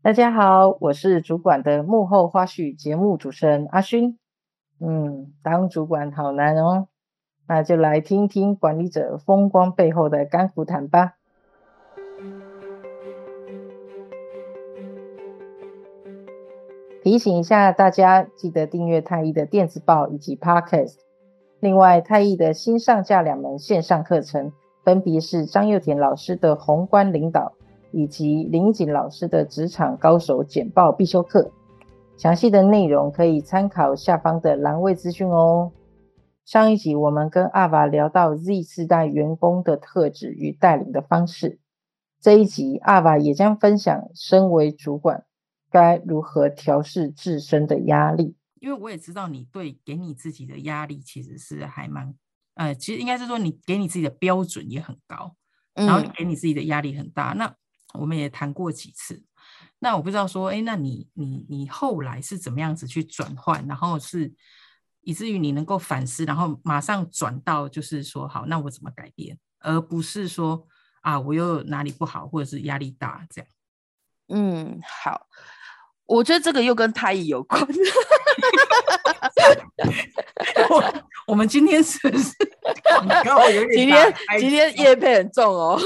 大家好，我是主管的幕后花絮节目主持人阿勋。嗯，当主管好难哦，那就来听听管理者风光背后的甘苦谈吧。提醒一下大家，记得订阅太毅的电子报以及 Podcast。另外，太毅的新上架两门线上课程，分别是张又田老师的宏观领导。以及林一锦老师的职场高手简报必修课，详细的内容可以参考下方的栏位资讯哦。上一集我们跟阿娃聊到 Z 世代员工的特质与带领的方式，这一集阿娃也将分享身为主管该如何调试自身的压力。因为我也知道你对给你自己的压力其实是还蛮，呃，其实应该是说你给你自己的标准也很高，然后你给你自己的压力很大，那。我们也谈过几次，那我不知道说，哎，那你你你后来是怎么样子去转换，然后是以至于你能够反思，然后马上转到就是说，好，那我怎么改变，而不是说啊，我又哪里不好，或者是压力大这样。嗯，好，我觉得这个又跟太毅有关。我我们今天是？今天今天夜配很重哦。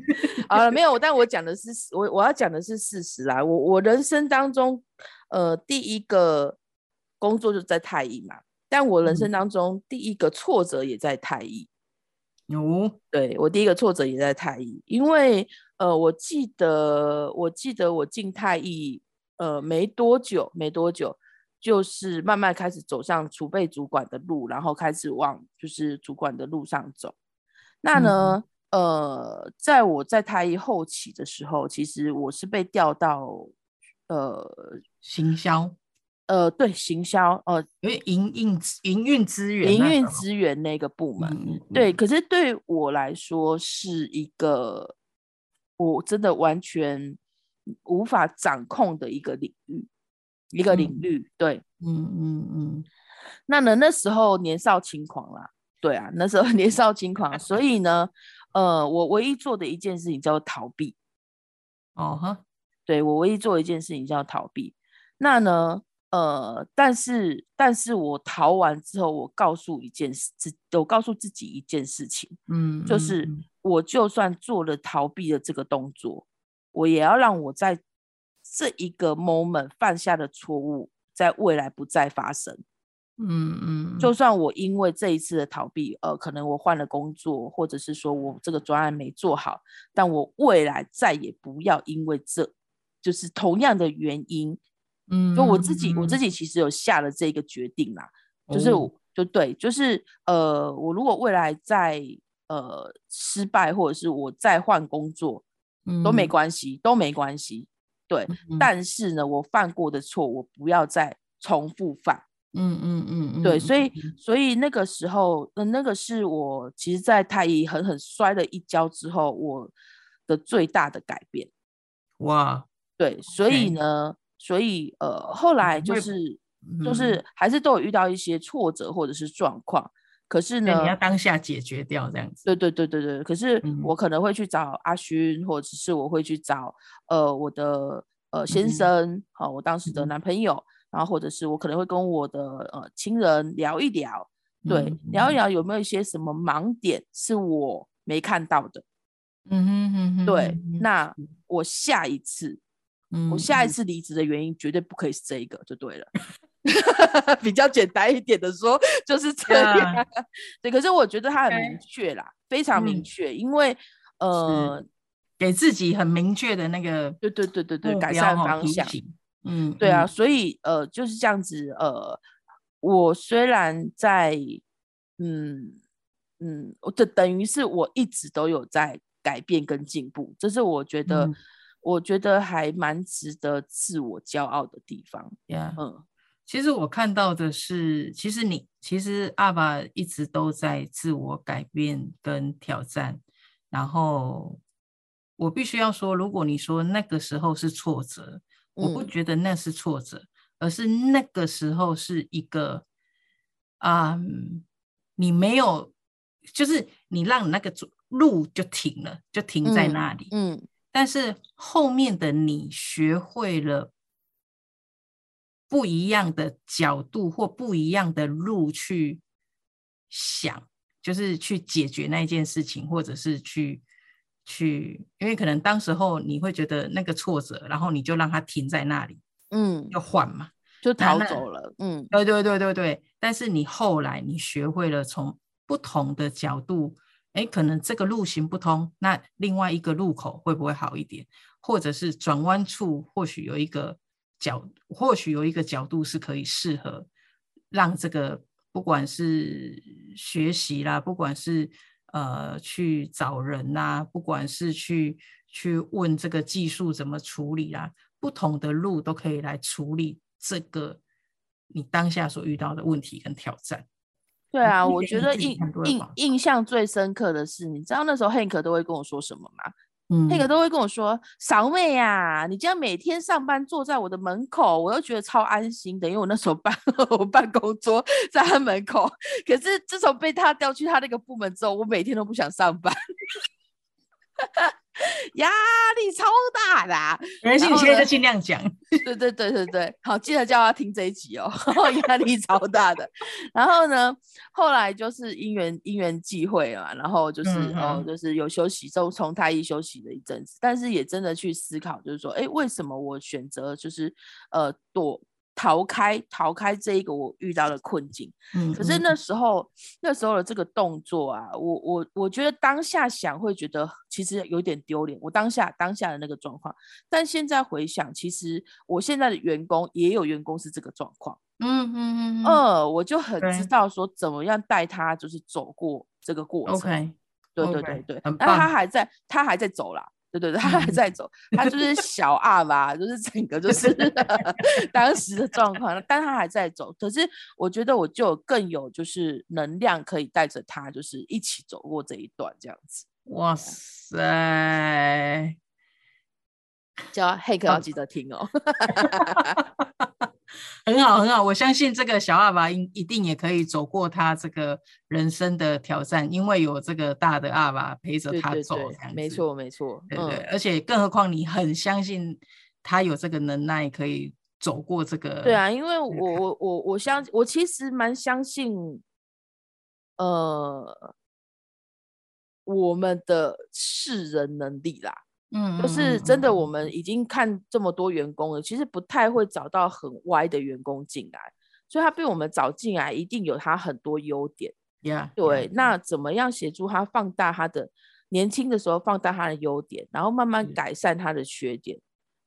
好了，没有，但我讲的是我我要讲的是事实啦。我我人生当中，呃，第一个工作就在太医嘛，但我人生当中第一个挫折也在太毅。哦，对，我第一个挫折也在太医，因为呃，我记得我记得我进太医呃没多久，没多久。就是慢慢开始走上储备主管的路，然后开始往就是主管的路上走。那呢，嗯、呃，在我在太毅后期的时候，其实我是被调到呃行销，呃对行销，呃因为营运营运资源营运资源那个部门，嗯、对。可是对我来说是一个我真的完全无法掌控的一个领域。一个领域，嗯、对，嗯嗯嗯，那呢，那时候年少轻狂啦，对啊，那时候 年少轻狂，所以呢，呃，我唯一做的一件事情叫做逃避，哦哈，对，我唯一做的一件事情叫逃避，那呢，呃，但是，但是我逃完之后，我告诉一件事，自我告诉自己一件事情，嗯，就是我就算做了逃避的这个动作，我也要让我在。这一个 moment 犯下的错误，在未来不再发生。嗯嗯，就算我因为这一次的逃避，呃，可能我换了工作，或者是说我这个专案没做好，但我未来再也不要因为这就是同样的原因。嗯，就我自己，我自己其实有下了这个决定啦，就是就对，就是呃，我如果未来再呃失败，或者是我再换工作，都没关系，都没关系。对，嗯、但是呢，我犯过的错，我不要再重复犯。嗯嗯嗯，嗯对，所以所以那个时候，呃，那个是我其实，在太乙狠狠摔了一跤之后，我的最大的改变。哇，对，所以呢.所以呃，后来就是、嗯、就是还是都有遇到一些挫折或者是状况。可是呢，你要当下解决掉这样子。对对对对对。可是我可能会去找阿勋，嗯、或者是我会去找呃我的呃先生，好、嗯哦，我当时的男朋友，嗯、然后或者是我可能会跟我的呃亲人聊一聊，对，嗯、聊一聊有没有一些什么盲点是我没看到的。嗯哼哼哼。对，那我下一次，嗯、我下一次离职的原因绝对不可以是这一个，就对了。比较简单一点的说，就是这样。Yeah. 对，可是我觉得他很明确啦，Okay. 非常明确，嗯、因为呃，给自己很明确的那个，对对对对对，改善方向。嗯，对啊，嗯、所以呃，就是这样子。呃，我虽然在，嗯嗯，我这等于是我一直都有在改变跟进步，这是我觉得，嗯、我觉得还蛮值得自我骄傲的地方。Yeah. 嗯。其实我看到的是，其实你其实阿爸一直都在自我改变跟挑战。然后我必须要说，如果你说那个时候是挫折，嗯、我不觉得那是挫折，而是那个时候是一个啊、嗯，你没有，就是你让那个路就停了，就停在那里。嗯，嗯但是后面的你学会了不一样的角度或不一样的路去想，就是去解决那件事情，或者是去去，因为可能当时候你会觉得那个挫折，然后你就让它停在那里，嗯，就换嘛，就逃走了，嗯，对对对对对。但是你后来你学会了从不同的角度，哎，可能这个路行不通，那另外一个路口会不会好一点？或者是转弯处或许有一个角，或许有一个角度是可以适合让这个。不管是学习啦，不管是呃去找人呐，不管是去去问这个技术怎么处理啦，不同的路都可以来处理这个你当下所遇到的问题跟挑战。对啊，我觉得印印印象最深刻的是，你知道那时候 Hank 都会跟我说什么吗？嗯，那个都会跟我说：“嫂妹呀，你这样每天上班坐在我的门口，我都觉得超安心的，因为我那时候办 我办公桌在他门口。可是自从被他调去他那个部门之后，我每天都不想上班。”压力超大的，啊，没关系，你现在就尽量讲。对对对对对，好，记得叫他听这一集哦。压力超大的，然后呢，后来就是因缘因缘际会嘛，然后就是哦，就是有休息，就从太医休息了一阵子，但是也真的去思考，就是说，哎，为什么我选择就是呃躲。逃开，逃开这一个我遇到的困境。嗯，可是那时候，那时候的这个动作啊，我我我觉得当下想会觉得其实有点丢脸。我当下当下的那个状况，但现在回想，其实我现在的员工也有员工是这个状况。嗯嗯嗯，呃，我就很知道说怎么样带他，就是走过这个过程。OK，对对对对，那他还在，他还在走啦。对对对，他还在走，他就是小二吧，就是整个就是 当时的状况，但他还在走。可是我觉得我就更有就是能量可以带着他，就是一起走过这一段这样子。哇塞！叫黑客要记得听哦。很好，很好，我相信这个小阿爸一一定也可以走过他这个人生的挑战，因为有这个大的阿爸陪着他走。对对对，没错，没错，对对，而且更何况你很相信他有这个能耐可以走过这个。对啊，因为我我我我相我其实蛮相信，呃，我们的世人能力啦。嗯，就是真的，我们已经看这么多员工了，其实不太会找到很歪的员工进来，所以他被我们找进来，一定有他很多优点。Yeah, 对，yeah. 那怎么样协助他放大他的年轻的时候放大他的优点，然后慢慢改善他的缺点？嗯、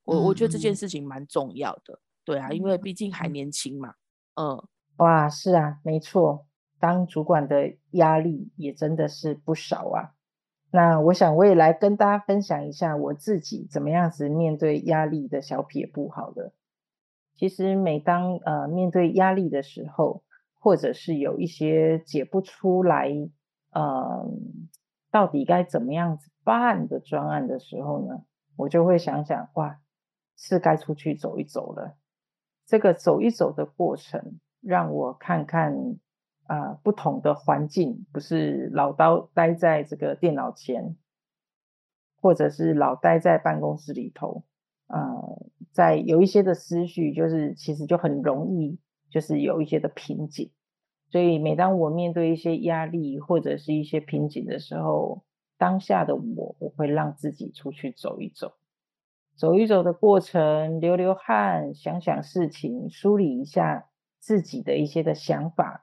我我觉得这件事情蛮重要的。对啊，因为毕竟还年轻嘛。嗯，哇，是啊，没错，当主管的压力也真的是不少啊。那我想我也来跟大家分享一下我自己怎么样子面对压力的小撇步。好了，其实每当呃面对压力的时候，或者是有一些解不出来，呃，到底该怎么样子办的专案的时候呢，我就会想想，哇，是该出去走一走了。这个走一走的过程，让我看看。啊、不同的环境，不是老刀待在这个电脑前，或者是老待在办公室里头，呃，在有一些的思绪，就是其实就很容易，就是有一些的瓶颈。所以每当我面对一些压力或者是一些瓶颈的时候，当下的我，我会让自己出去走一走，走一走的过程，流流汗，想想事情，梳理一下自己的一些的想法。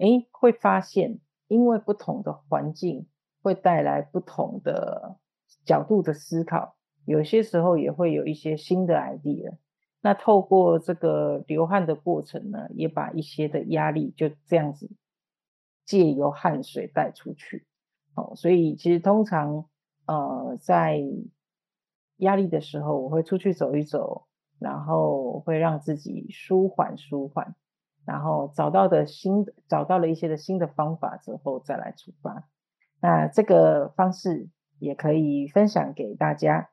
诶，会发现，因为不同的环境会带来不同的角度的思考，有些时候也会有一些新的 idea。那透过这个流汗的过程呢，也把一些的压力就这样子借由汗水带出去。哦，所以其实通常呃在压力的时候，我会出去走一走，然后会让自己舒缓舒缓。然后找到的新，找到了一些的新的方法之后再来出发，那这个方式也可以分享给大家。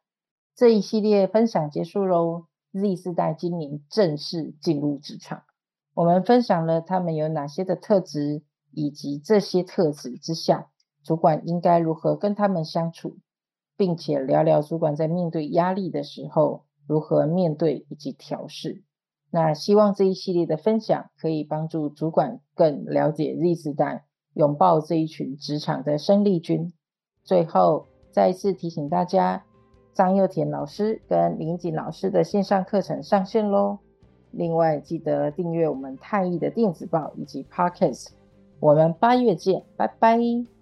这一系列分享结束喽，Z 世代今年正式进入职场，我们分享了他们有哪些的特质，以及这些特质之下，主管应该如何跟他们相处。并且聊聊主管在面对压力的时候如何面对以及调试。那希望这一系列的分享可以帮助主管更了解 Z 世代，拥抱这一群职场的生力军。最后再一次提醒大家，张祐恬老师跟林锦老师的线上课程上线喽！另外记得订阅我们太毅的电子报以及 Podcast。我们八月见，拜拜。